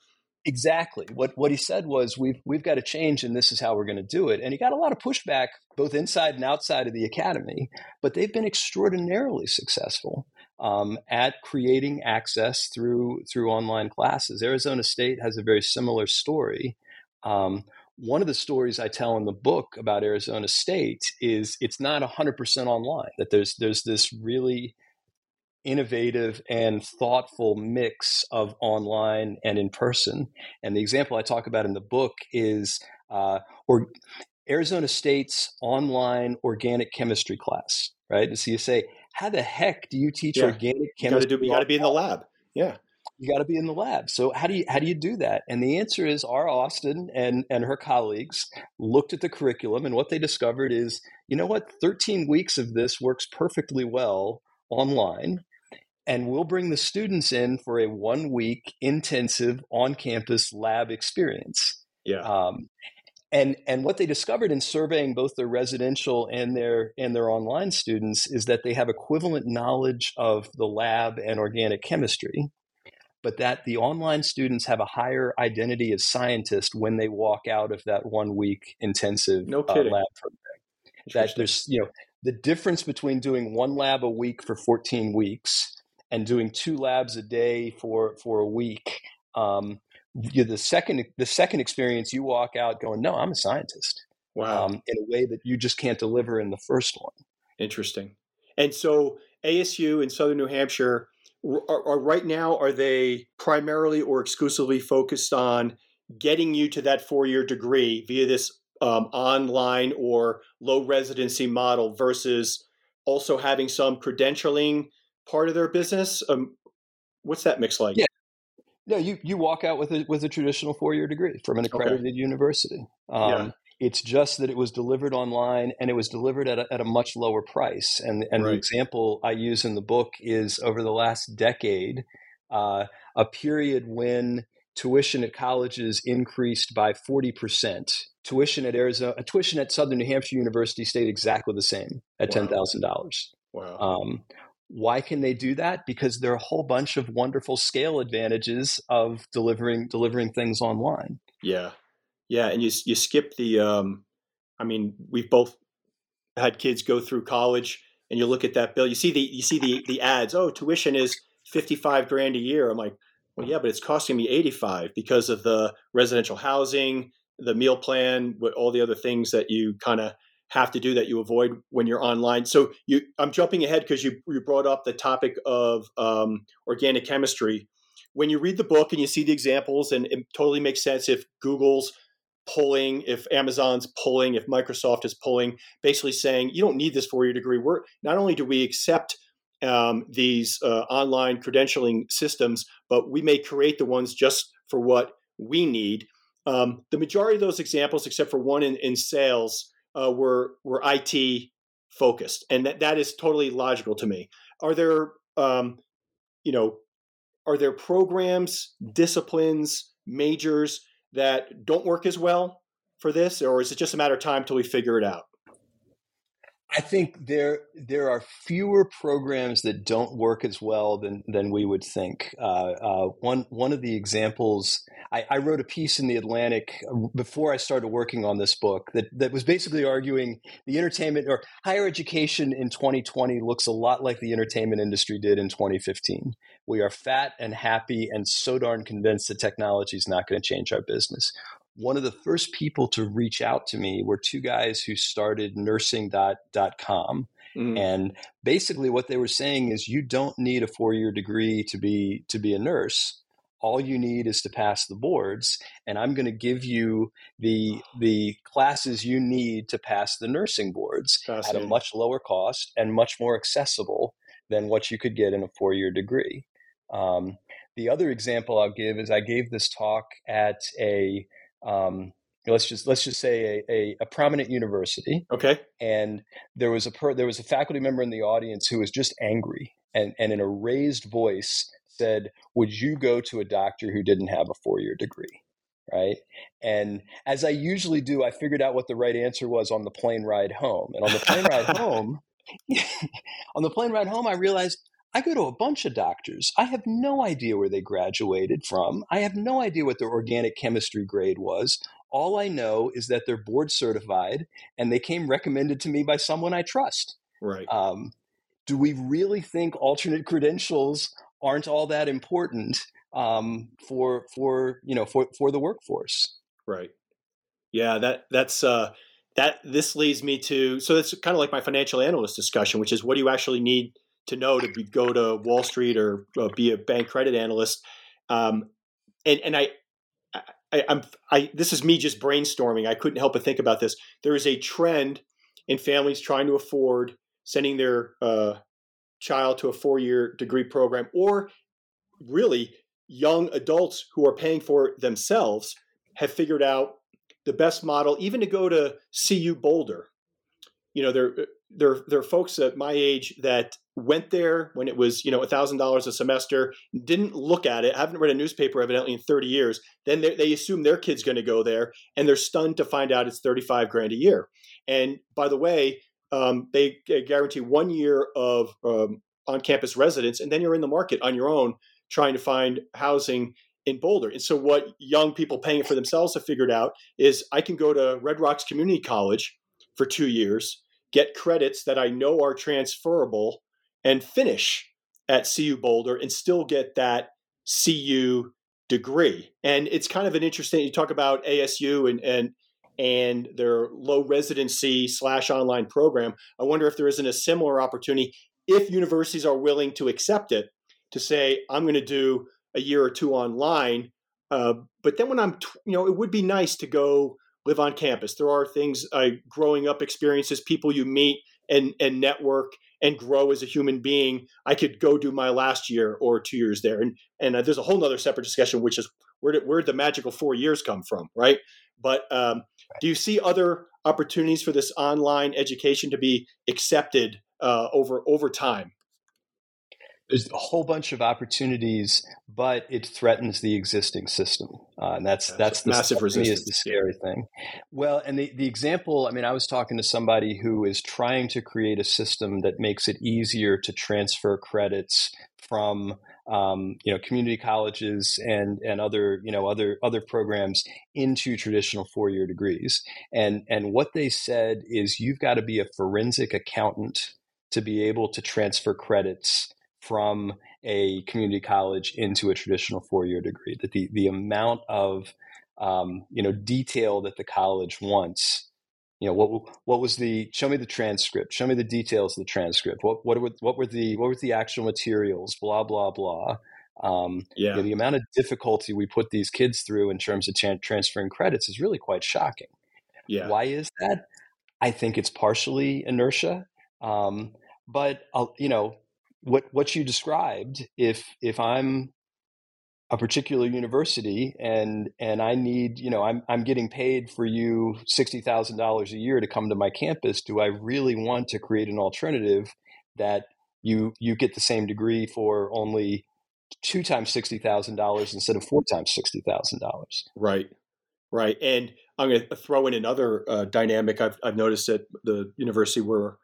Exactly. What what he said was we've we've got to change and this is how we're going to do it. And he got a lot of pushback both inside and outside of the academy, but they've been extraordinarily successful um, at creating access through through online classes. Arizona State has a very similar story. Um, one of the stories I tell in the book about Arizona State is it's not 100% online. That there's there's this really innovative and thoughtful mix of online and in person. And the example I talk about in the book is uh, or Arizona State's online organic chemistry class. Right, so you say, how the heck do you teach yeah. organic chemistry? You got to be in the lab. Yeah. You got to be in the lab. So how do you how do you do that? And the answer is Ara Austin and and her colleagues looked at the curriculum and what they discovered is, you know what, 13 weeks of this works perfectly well online. And we'll bring the students in for a one week intensive on campus lab experience. Yeah. Um, and and what they discovered in surveying both their residential and their and their online students is that they have equivalent knowledge of the lab and organic chemistry but that the online students have a higher identity as scientists when they walk out of that one week intensive no uh, lab program. That there's you know the difference between doing one lab a week for 14 weeks and doing two labs a day for for a week um, you the second the second experience you walk out going no i'm a scientist wow. um, in a way that you just can't deliver in the first one. Interesting. And so asu in southern new hampshire are, are right now are they primarily or exclusively focused on getting you to that four-year degree via this um, online or low residency model versus also having some credentialing part of their business? Um, what's that mix like? Yeah no, you you walk out with a with a traditional four year degree from an accredited okay. university. Um, yeah. It's just that it was delivered online and it was delivered at a, at a much lower price. And and right. the example I use in the book is over the last decade, uh, a period when tuition at colleges increased by forty percent. Tuition at Arizona, tuition at Southern New Hampshire University stayed exactly the same at ten thousand dollars. Wow. Um, why can they do that? Because there are a whole bunch of wonderful scale advantages of delivering delivering things online. Yeah, yeah, and you you skip the. Um, I mean, we've both had kids go through college, and you look at that bill. You see the you see the the ads. Oh, tuition is fifty five grand a year. I'm like, well, yeah, but it's costing me eighty five because of the residential housing, the meal plan, all the other things that you kind of have to do that you avoid when you're online. So you, I'm jumping ahead because you, you brought up the topic of um, organic chemistry. When you read the book and you see the examples, and it totally makes sense if Google's pulling, if Amazon's pulling, if Microsoft is pulling, basically saying you don't need this four year degree. We're not only do we accept um, these uh, online credentialing systems, but we may create the ones just for what we need. Um, the majority of those examples, except for one in, in sales, uh, were were IT focused, and that that is totally logical to me. Are there, um, you know, are there programs, disciplines, majors that don't work as well for this, or is it just a matter of time till we figure it out? I think there there are fewer programs that don't work as well than than we would think. Uh, uh, one one of the examples I, I, wrote a piece in the Atlantic uh, before I started working on this book that that was basically arguing the entertainment or higher education in 2020 looks a lot like the entertainment industry did in 2015. We are fat and happy and so darn convinced that technology is not going to change our business one of the first people to reach out to me were two guys who started nursing.com. Mm. And basically what they were saying is you don't need a four-year degree to be to be a nurse. All you need is to pass the boards and I'm going to give you the the classes you need to pass the nursing boards at a much lower cost and much more accessible than what you could get in a four-year degree. Um, the other example I'll give is I gave this talk at a um, let's just let's just say a, a, a, prominent university. Okay. And there was a per, there was a faculty member in the audience who was just angry and and in a raised voice said, "Would you go to a doctor who didn't have a four year degree?" Right. And as I usually do, I figured out what the right answer was on the plane ride home. And on the plane ride home, on the plane ride home, I realized I go to a bunch of doctors. I have no idea where they graduated from. I have no idea what their organic chemistry grade was. All I know is that they're board certified and they came recommended to me by someone I trust. Right. Um, do we really think alternate credentials aren't all that important um, for for you know for for the workforce? Right. Yeah. That that's uh, that. This leads me to so it's kind of like my financial analyst discussion, which is what do you actually need to know to be, go to Wall Street or be a bank credit analyst. Um, and and I, I, I'm I this is me just brainstorming. I couldn't help but think about this. There is a trend in families trying to afford sending their uh, child to a four year degree program, or really young adults who are paying for it themselves have figured out the best model, even to go to CU Boulder. You know, there uh, there there are folks at my age that went there when it was you know thousand dollars a semester didn't look at it haven't read a newspaper evidently in 30 years then they, they assume their kid's going to go there and they're stunned to find out it's 35 grand a year and by the way um, they guarantee one year of um, on-campus residence and then you're in the market on your own trying to find housing in boulder and so what young people paying for themselves have figured out is i can go to red rocks community college for two years get credits that i know are transferable and finish at CU Boulder and still get that CU degree. And it's kind of an interesting. You talk about ASU and and and their low residency slash online program. I wonder if there isn't a similar opportunity if universities are willing to accept it to say I'm going to do a year or two online. Uh, but then when I'm, you know, it would be nice to go live on campus. There are things, uh, growing up experiences, people you meet and and network and grow as a human being, I could go do my last year or two years there. And and uh, there's a whole other separate discussion, which is where did where did the magical four years come from, right? But um, do you see other opportunities for this online education to be accepted uh, over over time? there's a whole bunch of opportunities, but it threatens the existing system, uh, and that's that's the massive resistance. Is the scary thing. Well, and the the example, I mean, I was talking to somebody who is trying to create a system that makes it easier to transfer credits from um, you know community colleges and and other you know other other programs into traditional four year degrees. And and what they said is you've got to be a forensic accountant to be able to transfer credits from a community college into a traditional four-year degree. That the the amount of um, you know detail that the college wants. You know what? What was the? Show me the transcript. Show me the details of the transcript. What what were what were the what were the actual materials? Blah blah blah. Um, yeah. You know, the amount of difficulty we put these kids through in terms of tra- transferring credits is really quite shocking. Yeah. Why is that? I think it's partially inertia. Um, but uh, you know, what what you described if if i'm a particular university and and i need you know i'm i'm getting paid for you $60,000 a year to come to my campus. Do i really want to create an alternative that you you get the same degree for only two times $60,000 instead of four times $60,000 right. Right. And i'm going to throw in another uh, dynamic. I've, I've noticed at the university where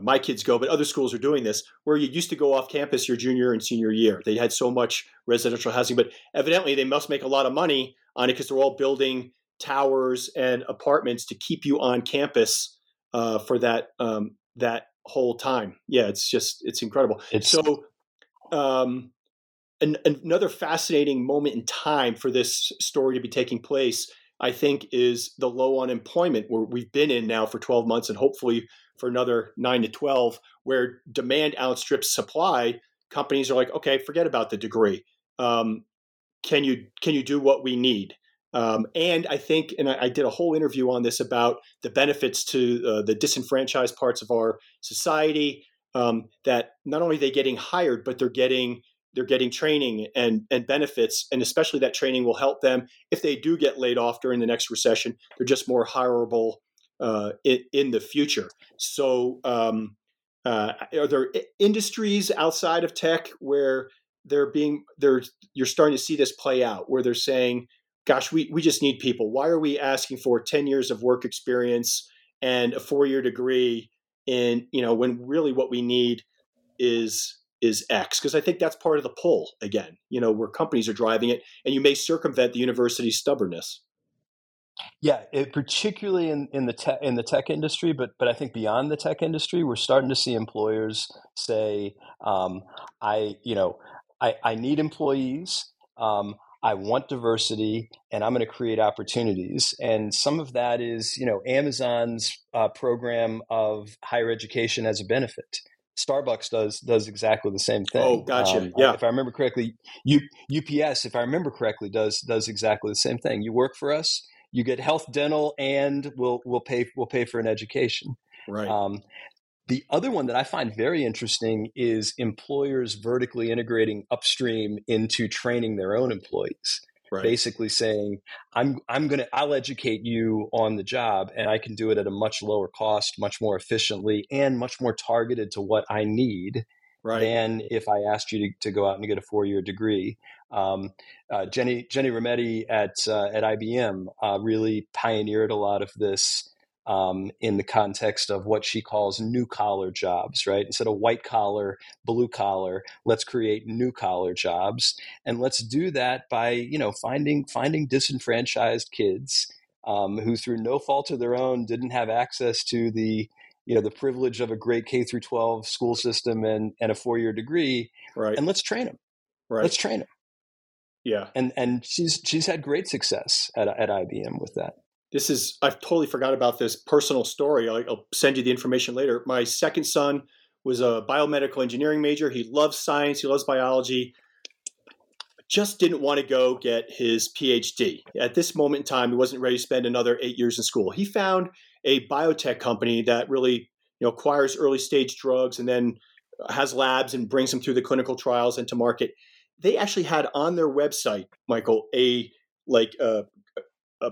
my kids go, but other schools are doing this, where you used to go off campus your junior and senior year. They had so much residential housing, but evidently they must make a lot of money on it because they're all building towers and apartments to keep you on campus uh, for that um, that whole time. Yeah, it's just it's incredible. It's, so um, an, another fascinating moment in time for this story to be taking place, I think, is the low unemployment where we've been in now for 12 months, and hopefully for another nine to 12, where demand outstrips supply, companies are like, okay, forget about the degree. Um, can you can you do what we need? Um, and I think, and I, I, did a whole interview on this about the benefits to uh, the disenfranchised parts of our society. Um, that not only are they getting hired, but they're getting they're getting training and and benefits, and especially that training will help them if they do get laid off during the next recession. They're just more hireable uh, in, in, the future. So, um, uh, are there industries outside of tech where they're being they're you're starting to see this play out where they're saying, "Gosh, we we just need people. Why are we asking for ten years of work experience and a four year degree in you know when really what we need is is X because I think that's part of the pull again, you know, where companies are driving it and you may circumvent the university's stubbornness. Yeah, it, particularly in, in the tech in the tech industry, but but I think beyond the tech industry, we're starting to see employers say, um, "I you know I, I need employees. Um, I want diversity, and I'm going to create opportunities." And some of that is you know Amazon's uh, program of higher education as a benefit. Starbucks does does exactly the same thing. Oh, gotcha. Um, yeah. If I remember correctly, U, UPS, if I remember correctly, does does exactly the same thing. You work for us you get health, dental, and we'll we'll pay we'll pay for an education. Right. Um, the other one that I find very interesting is employers vertically integrating upstream into training their own employees. Right. Basically saying, I'm I'm gonna I'll educate you on the job and I can do it at a much lower cost, much more efficiently, and much more targeted to what I need. Right. than if I asked you to, to, go out and get a four year degree. Um, uh, Ginni Ginni Rometty at uh, at IBM uh, really pioneered a lot of this um, in the context of what she calls new collar jobs, right? Instead of white collar, blue collar, let's create new collar jobs, and let's do that by you know finding finding disenfranchised kids um, who, through no fault of their own, didn't have access to the you know the privilege of a great K through 12 school system and and a four year degree, right? And let's train them. Right. Let's train them. Yeah. And and she's she's had great success at at IBM with that this is I've totally forgot about this personal story. I'll, I'll, send you the information later. My second son was a biomedical engineering major. He loves science. He loves biology. Just didn't want to go get his PhD. At this moment in time, he wasn't ready to spend another eight years in school. He found a biotech company that really you know acquires early stage drugs and then has labs and brings them through the clinical trials and to market. They actually had on their website, Michael, a like a, a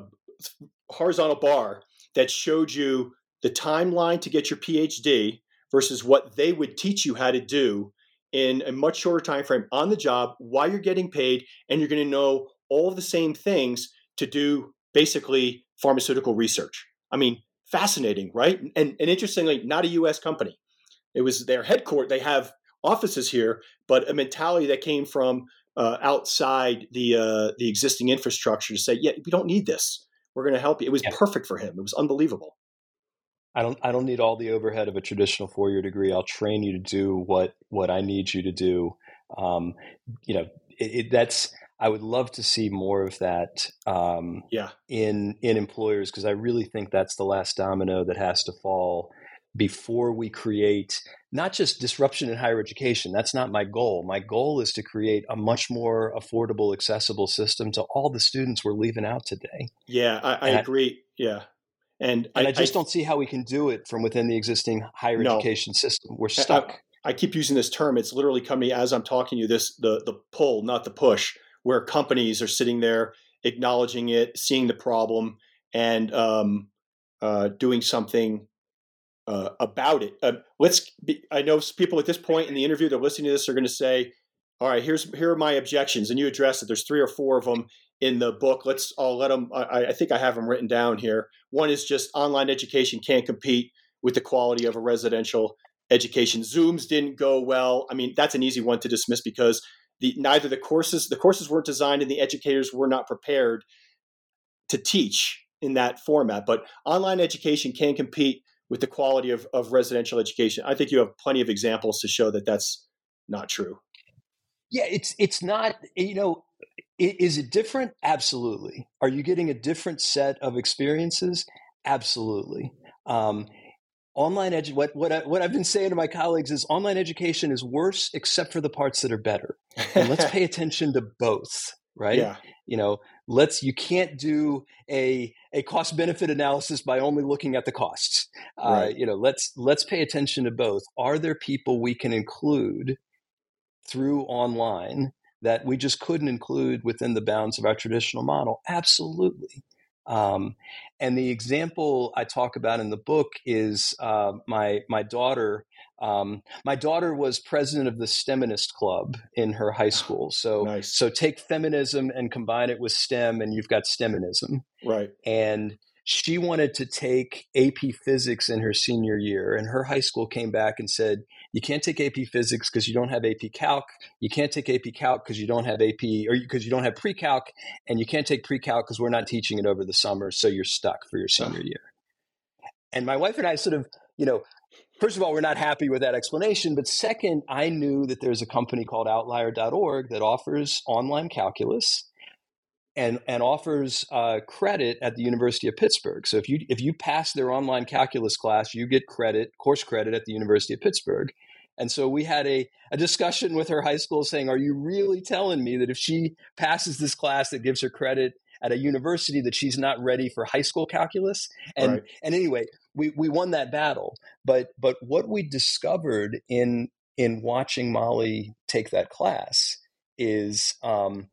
horizontal bar that showed you the timeline to get your PhD versus what they would teach you how to do in a much shorter time frame on the job while you're getting paid and you're going to know all the same things to do basically pharmaceutical research. I mean, fascinating, right? And, and interestingly, not a US company. It was their headquarters. They have offices here, but a mentality that came from uh, outside the uh, the existing infrastructure to say, yeah, we don't need this. We're going to help you. It was yeah. perfect for him. It was unbelievable. I don't I don't need all the overhead of a traditional four year degree. I'll train you to do what what I need you to do. Um, you know, it, it, that's I would love to see more of that. Um, yeah. In in employers because I really think that's the last domino that has to fall before we create not just disruption in higher education. That's not my goal. My goal is to create a much more affordable, accessible system to all the students we're leaving out today. Yeah, I, I agree. I, yeah. And, and I, I, just don't see how we can do it from within the existing higher no. education system. We're stuck. I, keep using this term. It's literally coming as I'm talking to you. This the the pull, not the push, where companies are sitting there acknowledging it, seeing the problem, and um, uh, doing something uh, about it. Uh, let's. Be, I know people at this point in the interview they're listening to this are going to say, "All right, here's here are my objections," and you address it. There's three or four of them in the book. Let's. I'll let them. I, I think I have them written down here. One is just online education can't compete with the quality of a residential education. Zooms didn't go well. I mean, that's an easy one to dismiss because the neither the courses the courses weren't designed and the educators were not prepared to teach in that format. But online education can compete with the quality of, of residential education. I think you have plenty of examples to show that that's not true. Yeah, it's it's not. You know, is it different? Absolutely. Are you getting a different set of experiences? Absolutely. Um, online edu- what what I, what I've been saying to my colleagues is online education is worse except for the parts that are better. And let's pay attention to both, right? Yeah. You know, let's you can't do a a cost benefit analysis by only looking at the costs. Uh, right. Uh, you know, let's let's pay attention to both. Are there people we can include through online that we just couldn't include within the bounds of our traditional model? Absolutely. Um, and the example I talk about in the book is uh, my my daughter. Um, my daughter was president of the STEMinist Club in her high school. So nice. so take feminism and combine it with STEM, and you've got STEMinism. Right. And she wanted to take AP Physics in her senior year, and her high school came back and said, "You can't take AP Physics because you don't have AP Calc. You can't take AP Calc because you don't have AP, or because you don't have Pre-Calc, and you can't take Pre-Calc because we're not teaching it over the summer, so you're stuck for your senior year." And my wife and I sort of, you know, first of all, we're not happy with that explanation, but second, I knew that there's a company called Outlier.org that offers online calculus and and offers uh, credit at the University of Pittsburgh. So if you if you pass their online calculus class, you get credit course credit at the University of Pittsburgh. And so we had a, a discussion with her high school saying, Are you really telling me that if she passes this class that gives her credit at a university that she's not ready for high school calculus? And right. and anyway, we, we won that battle. But but what we discovered in in watching Molly take that class is um,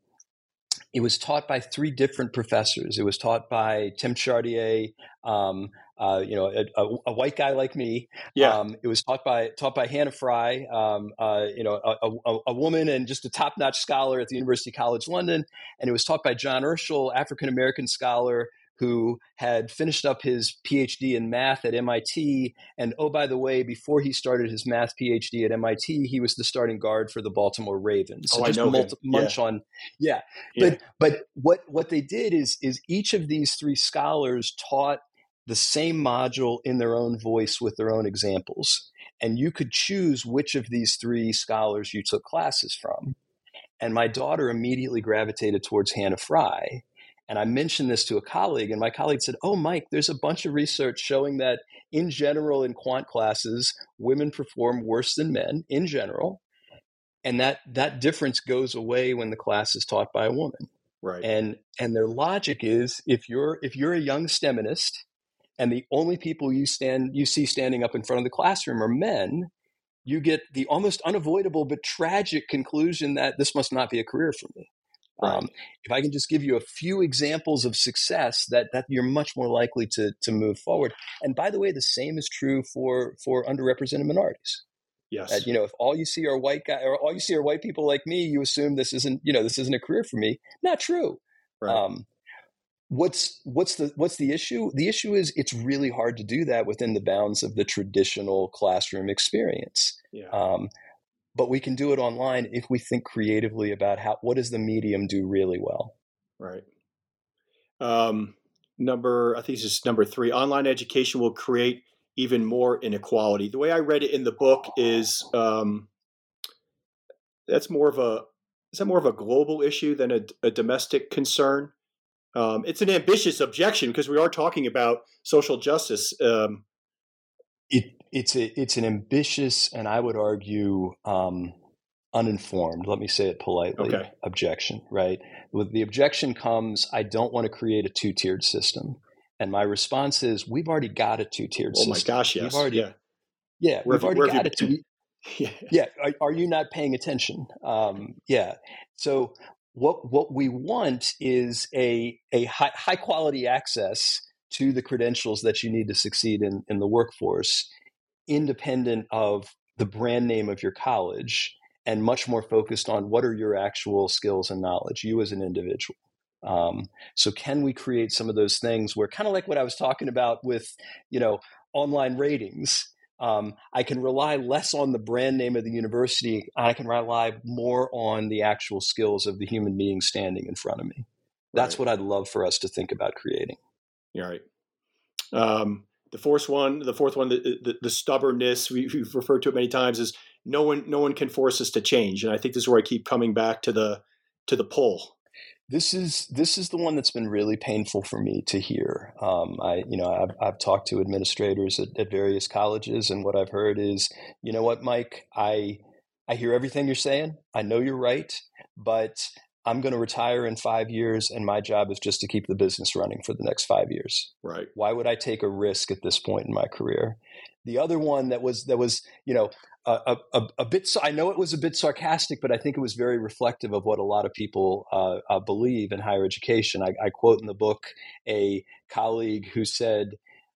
it was taught by three different professors. It was taught by Tim Chartier, um, uh, you know, a, a, a, white guy like me. Yeah. Um, it was taught by taught by Hannah Fry, um, uh, you know, a, a, woman and just a top notch scholar at the University College London, and it was taught by John Urschel, African American scholar who had finished up his PhD in math at MIT. And oh, by the way, before he started his math PhD at MIT, he was the starting guard for the Baltimore Ravens. So oh, just I know multi- munch yeah. on, yeah. yeah. But but what what they did is is each of these three scholars taught the same module in their own voice with their own examples. And you could choose which of these three scholars you took classes from. And my daughter immediately gravitated towards Hannah Fry and I mentioned this to a colleague, and my colleague said, Oh, Mike, there's a bunch of research showing that in general, in quant classes, women perform worse than men in general. And that, that difference goes away when the class is taught by a woman. Right. And and their logic is if you're if you're a young STEMinist and the only people you stand you see standing up in front of the classroom are men, you get the almost unavoidable but tragic conclusion that this must not be a career for me. Right. Um, if I can just give you a few examples of success, that that you're much more likely to to move forward. And by the way, the same is true for for underrepresented minorities. Yes. That, you know, if all you see are white guy or all you see are white people like me, you assume this isn't you know this isn't a career for me. Not true. Right. Um, what's what's the what's the issue? The issue is it's really hard to do that within the bounds of the traditional classroom experience. Yeah. Um, but we can do it online if we think creatively about how what does the medium do really well? Right. Um, number i think this is number three online education will create even more inequality. The way i read it in the book is um, that's more of a is that more of a global issue than a, a domestic concern? Um, it's an ambitious objection because we are talking about social justice um, it it's a it's an ambitious and I would argue um, uninformed. Let me say it politely. Okay. Objection, right? With the objection comes, I don't want to create a two tiered system, and my response is, we've already got a two tiered oh system. Oh my gosh, yes, we've already, yeah, yeah, where we've already got it. yeah, yeah. Are, are, you not paying attention? Um, yeah. So what what we want is a a high, high quality access to the credentials that you need to succeed in, in the workforce, independent of the brand name of your college, and much more focused on what are your actual skills and knowledge, you as an individual. Um, so can we create some of those things where kind of like what I was talking about with, you know, online ratings, um, I can rely less on the brand name of the university. I can rely more on the actual skills of the human being standing in front of me. That's right. what I'd love for us to think about creating. You're right. Um, the fourth one, the fourth one, the, the, the stubbornness we, have referred to it many times is no one, no one can force us to change. And I think this is where I keep coming back to the, to the pull. This is this is the one that's been really painful for me to hear. Um, I, you know, I've, I've talked to administrators at, at various colleges, and what I've heard is, you know what, Mike, I I hear everything you're saying. I know you're right, but I'm going to retire in five years, and my job is just to keep the business running for the next five years. Right. Why would I take a risk at this point in my career? The other one that was that was you know a, a, a bit. I know it was a bit sarcastic, but I think it was very reflective of what a lot of people uh, uh, believe in higher education. I, I, quote in the book a colleague who said.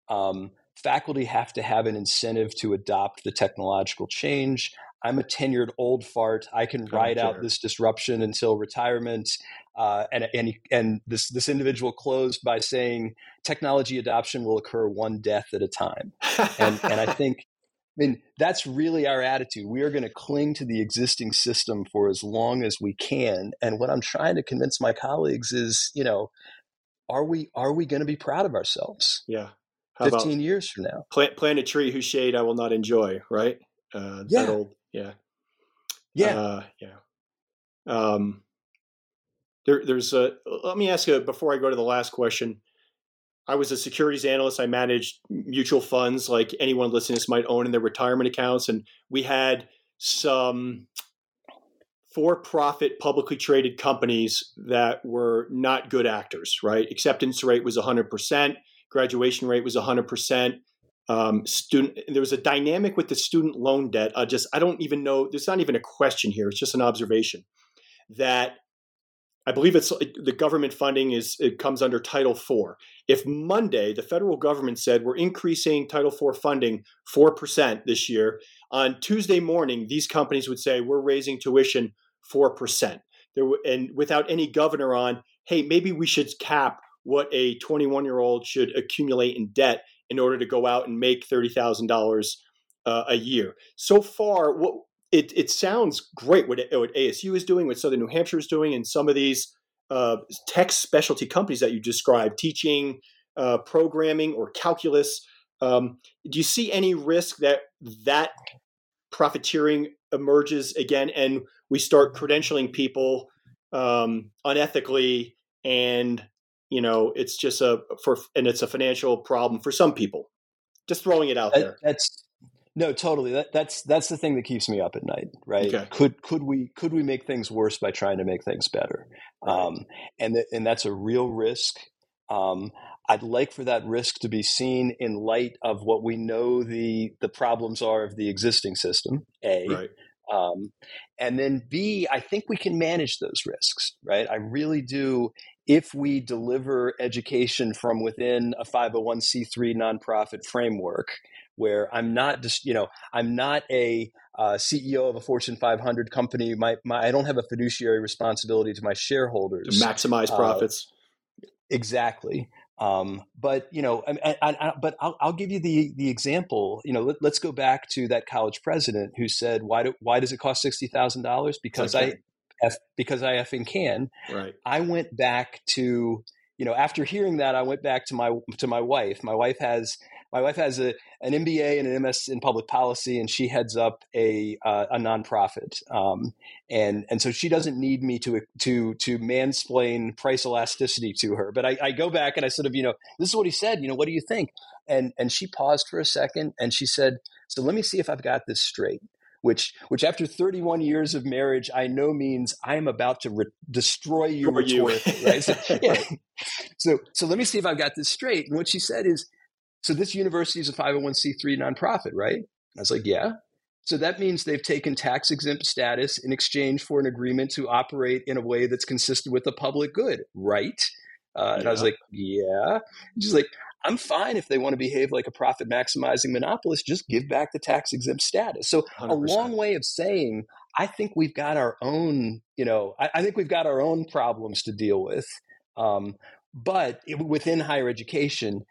Um, faculty have to have an incentive to adopt the technological change. I'm a tenured old fart. I can ride out this disruption until retirement. Uh, and and and this this individual closed by saying technology adoption will occur one death at a time. And and I think, I mean, that's really our attitude. We are going to cling to the existing system for as long as we can. And what I'm trying to convince my colleagues is, you know, are we are we going to be proud of ourselves? Yeah. How 15 years from now. Plant, plant a tree whose shade I will not enjoy, right? Uh, yeah. Old, yeah. Yeah. Uh, yeah. Um, there, there's a, let me ask you before I go to the last question. I was a securities analyst. I managed mutual funds like anyone listening to this might own in their retirement accounts. And we had some for profit publicly traded companies that were not good actors, right? Acceptance rate was 100%, graduation rate was 100% um, student there was a dynamic with the student loan debt uh, just i don't even know there's not even a question here it's just an observation that I believe it's the government funding is it comes under Title IV. If Monday the federal government said we're increasing Title IV funding four percent this year, on Tuesday morning these companies would say we're raising tuition four percent. There and without any governor on, hey, maybe we should cap what a 21 year old should accumulate in debt in order to go out and make thirty thousand uh, dollars a year. So far, what it, it sounds great what, what ASU is doing, what Southern New Hampshire is doing, and some of these uh, tech specialty companies that you described, teaching uh, programming or calculus. Um, do you see any risk that that profiteering emerges again, and we start credentialing people um, unethically, and you know it's just a for and it's a financial problem for some people? Just throwing it out that, there. That's no, totally. That, that's that's the thing that keeps me up at night, right? Okay. Could could we could we make things worse by trying to make things better? Um, and th- and that's a real risk. Um, I'd like for that risk to be seen in light of what we know the the problems are of the existing system. A, right. um, and then B, I think we can manage those risks, right? I really do. If we deliver education from within a 501c3 nonprofit framework, where I'm not just, you know, I'm not a uh, CEO of a Fortune 500 company. My, my, I don't have a fiduciary responsibility to my shareholders to maximize uh, profits. Uh, exactly. Um, but you know, I, I, I, but I'll, I'll, give you the the example. You know, let, us go back to that college president who said, "Why do why does it cost sixty thousand dollars? Because okay. I, F, because I effing can." Right. I went back to you know after hearing that, I went back to my to my wife. My wife has my wife has a, an MBA and an MS in public policy, and she heads up a uh, a nonprofit. Um, and and so she doesn't need me to to to mansplain price elasticity to her. But I, I go back and I sort of you know this is what he said. You know what do you think? And and she paused for a second and she said, "So let me see if I've got this straight." Which which after 31 years of marriage I know means I am about to re- destroy you rhetorically. right? So, yeah. so so let me see if I've got this straight. And what she said is so this university is a 501c3 nonprofit, right? I was like, yeah. So that means they've taken tax exempt status in exchange for an agreement to operate in a way that's consistent with the public good, right? Uh, yeah. And I was like, yeah. She's like, I'm fine if they want to behave like a profit maximizing monopolist, just give back the tax exempt status. So 100%. a long way of saying, I think we've got our own, you know, I, I think we've got our own problems to deal with. Um, but it, within higher education,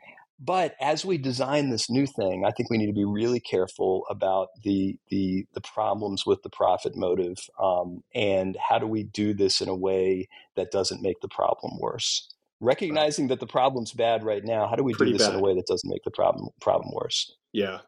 but as we design this new thing, I think we need to be really careful about the the, the problems with the profit motive, um, and how do we do this in a way that doesn't make the problem worse. Recognizing that the problem's bad right now, how do we Pretty do this bad. in a way that doesn't make the problem problem worse? Yeah,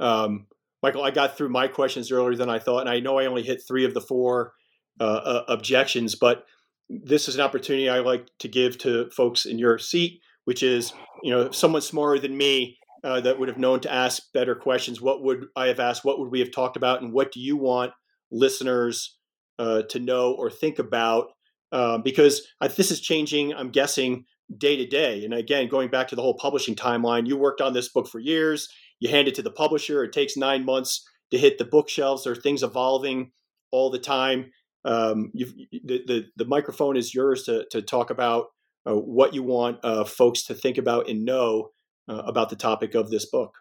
um, Michael, I got through my questions earlier than I thought, and I know I only hit three of the four uh, uh, objections, but this is an opportunity I like to give to folks in your seat which is you know someone smarter than me uh, that would have known to ask better questions. What would I have asked? What would we have talked about? And what do you want listeners uh, to know or think about? Uh, because this is changing, I'm guessing, day to day. And again, going back to the whole publishing timeline, you worked on this book for years. You hand it to the publisher. It takes nine months to hit the bookshelves. There are things evolving all the time. Um, the, the the microphone is yours to to talk about uh, what you want uh, folks to think about and know uh, about the topic of this book.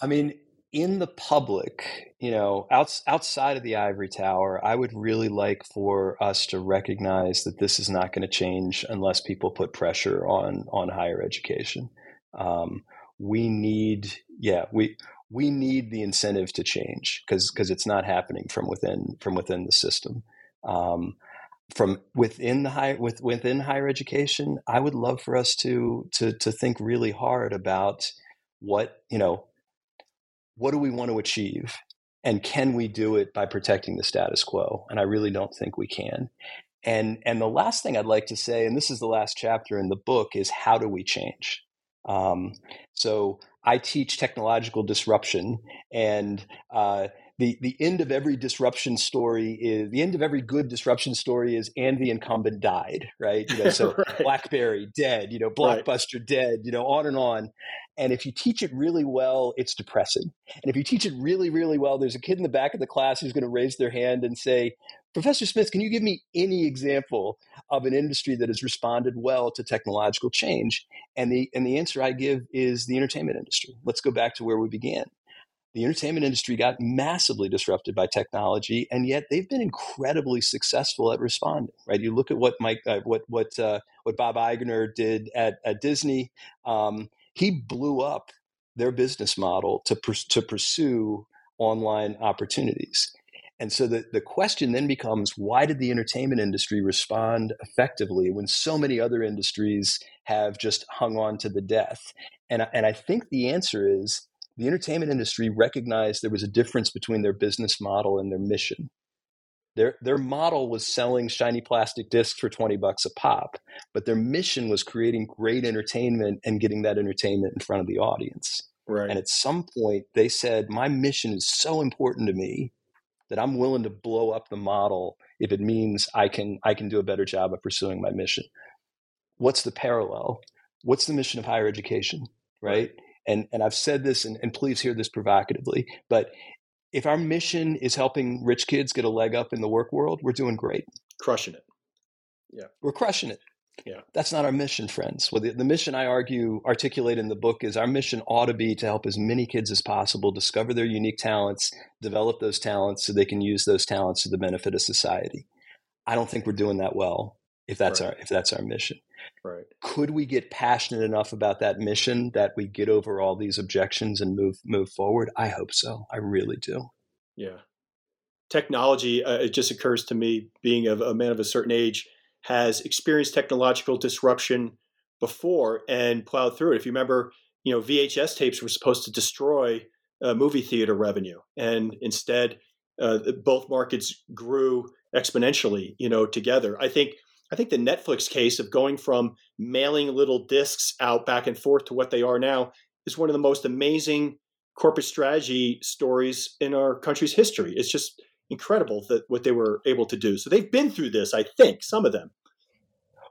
I mean, in the public, you know, outs- outside of the ivory tower, I would really like for us to recognize that this is not going to change unless people put pressure on on higher education. Um, we need, yeah, we we need the incentive to change because because it's not happening from within from within the system. Um, from within the high with within higher education, I would love for us to to to think really hard about what you know what do we want to achieve? And can we do it by protecting the status quo? And i really don't think we can. And and the last thing i'd like to say and this is the last chapter in the book is how do we change? Um, so i teach technological disruption and uh, the the end of every disruption story is the end of every good disruption story is and the incumbent died right? You know so right. blackberry dead you know blockbuster right. dead you know on and on. And if you teach it really well it's depressing. And if you teach it really really well there's a kid in the back of the class who's going to raise their hand and say professor smith can you give me any example of an industry that has responded well to technological change? And the and the answer i give is the entertainment industry. Let's go back to where we began the entertainment industry got massively disrupted by technology, and yet they've been incredibly successful at responding. Right? You look at what Mike, uh, what what uh, what Bob Iger did at at Disney. Um, he blew up their business model to to pursue online opportunities. And so the, the question then becomes why did the entertainment industry respond effectively when so many other industries have just hung on to the death? And, and I think the answer is the entertainment industry recognized there was a difference between their business model and their mission. Their, their model was selling shiny plastic discs for 20 bucks a pop, but their mission was creating great entertainment and getting that entertainment in front of the audience. Right. And at some point, they said, My mission is so important to me that I'm willing to blow up the model if it means I can, I can do a better job of pursuing my mission. What's the parallel? What's the mission of higher education? Right? And and I've said this, and, and please hear this provocatively, but if our mission is helping rich kids get a leg up in the work world, we're doing great. Crushing it. Yeah. We're crushing it. Yeah. That's not our mission, friends. Well, the, the mission I argue, articulate in the book is our mission ought to be to help as many kids as possible discover their unique talents, develop those talents so they can use those talents to the benefit of society. I don't think we're doing that well if that's right. our if that's our mission. Right. Could we get passionate enough about that mission that we get over all these objections and move move forward? I hope so. I really do. Yeah. Technology, uh, it just occurs to me, being a, a man of a certain age, has experienced technological disruption before and plowed through it. If you remember, you know, VHS tapes were supposed to destroy uh, movie theater revenue, and instead, uh, both markets grew exponentially. You know, together. I think I think the Netflix case of going from mailing little discs out back and forth to what they are now is one of the most amazing corporate strategy stories in our country's history. It's just incredible that what they were able to do. So they've been through this, I think, some of them.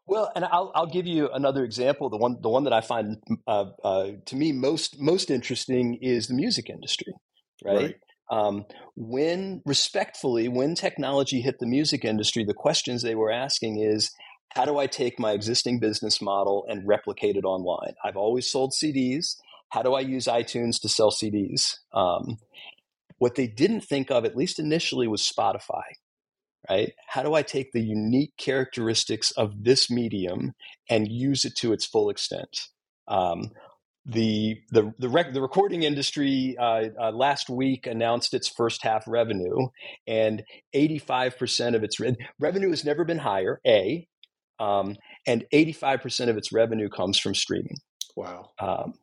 Well, and I'll, I'll give you another example. The one, the one that I find uh, uh, to me most most interesting is the music industry, right? right. Um, when respectfully, when technology hit the music industry, the questions they were asking is, how do I take my existing business model and replicate it online? I've always sold CDs. How do I use iTunes to sell CDs? Um, what they didn't think of, at least initially, was Spotify. Right? How do I take the unique characteristics of this medium and use it to its full extent? Um, the the the, rec- the recording industry uh, uh, last week announced its first half revenue, and 85% of its re- revenue has never been higher. A, um, and 85% of its revenue comes from streaming. Wow. Um,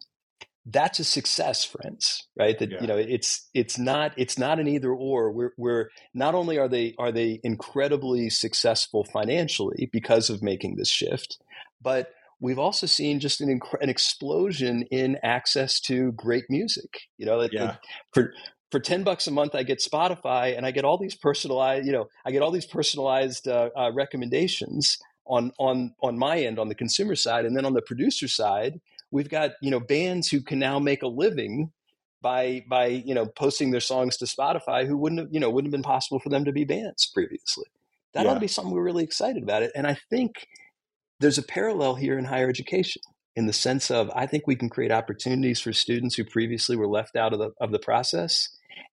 that's a success, friends. Right? That yeah. you know, it's it's not it's not an either or. We're we're not only are they are they incredibly successful financially because of making this shift, but we've also seen just an, inc- an explosion in access to great music. You know, yeah. for for 10 bucks a month i get spotify and i get all these personalized you know i get all these personalized uh, uh, recommendations on on on my end on the consumer side and then on the producer side we've got you know bands who can now make a living by by you know posting their songs to spotify who wouldn't have you know wouldn't have been possible for them to be bands previously that yeah. ought to be something we're really excited about it and i think there's a parallel here in higher education in the sense of I think we can create opportunities for students who previously were left out of the of the process,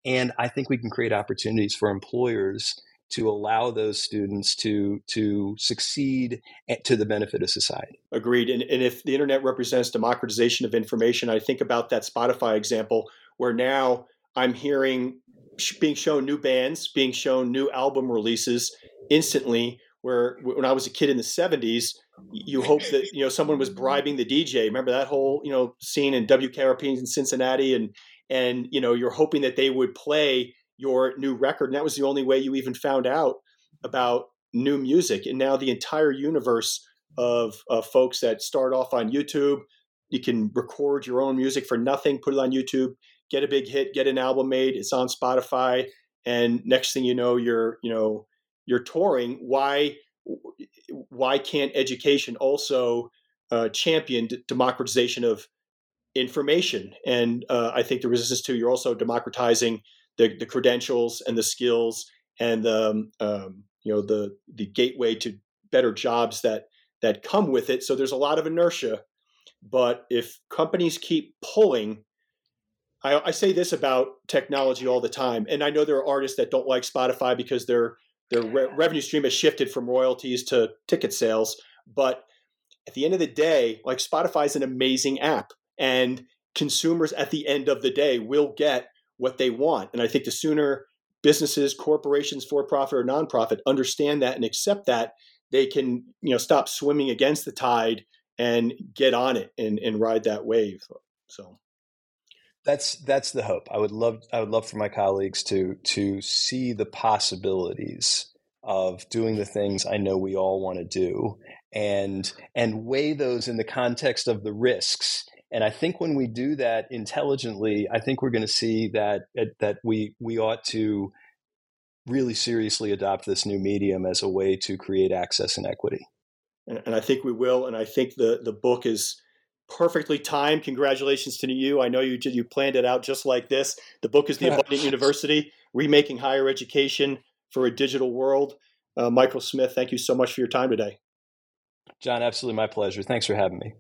and I think we can create opportunities for employers to allow those students to to succeed to the benefit of society. Agreed. And, and if the internet represents democratization of information, I think about that Spotify example where now I'm hearing being shown new bands, being shown new album releases instantly. Where when I was a kid in the 70s, you hope that you know someone was bribing the DJ. Remember that whole you know scene in WKRP in Cincinnati, and and you know you're hoping that they would play your new record, and that was the only way you even found out about new music. And now the entire universe of uh, folks that start off on YouTube, you can record your own music for nothing, put it on YouTube, get a big hit, get an album made. It's on Spotify, and next thing you know, you're you know you're touring. Why why can't education also uh, champion d- democratization of information? And uh, I think the resistance to you're also democratizing the, the credentials and the skills and the um, um, you know the the gateway to better jobs that that come with it. So there's a lot of inertia, but if companies keep pulling, I, say this about technology all the time, and I know there are artists that don't like Spotify because their their re- revenue stream has shifted from royalties to ticket sales, but at the end of the day, like Spotify is an amazing app, and consumers at the end of the day will get what they want. And I think the sooner businesses, corporations, for profit or nonprofit, understand that and accept that, they can you know stop swimming against the tide and get on it and, and ride that wave. So that's that's the hope. I would love I would love for my colleagues to to see the possibilities of doing the things I know we all want to do and and weigh those in the context of the risks and I think when we do that intelligently, I think we're going to see that that we we ought to really seriously adopt this new medium as a way to create access and equity. And I think we will. And I think the the book is perfectly timed. Congratulations to you. I know you you planned it out just like this. The book is The Abundant University: Remaking Higher Education for a Digital World. Uh, Michael Smith, thank you so much for your time today. John, absolutely my pleasure. Thanks for having me.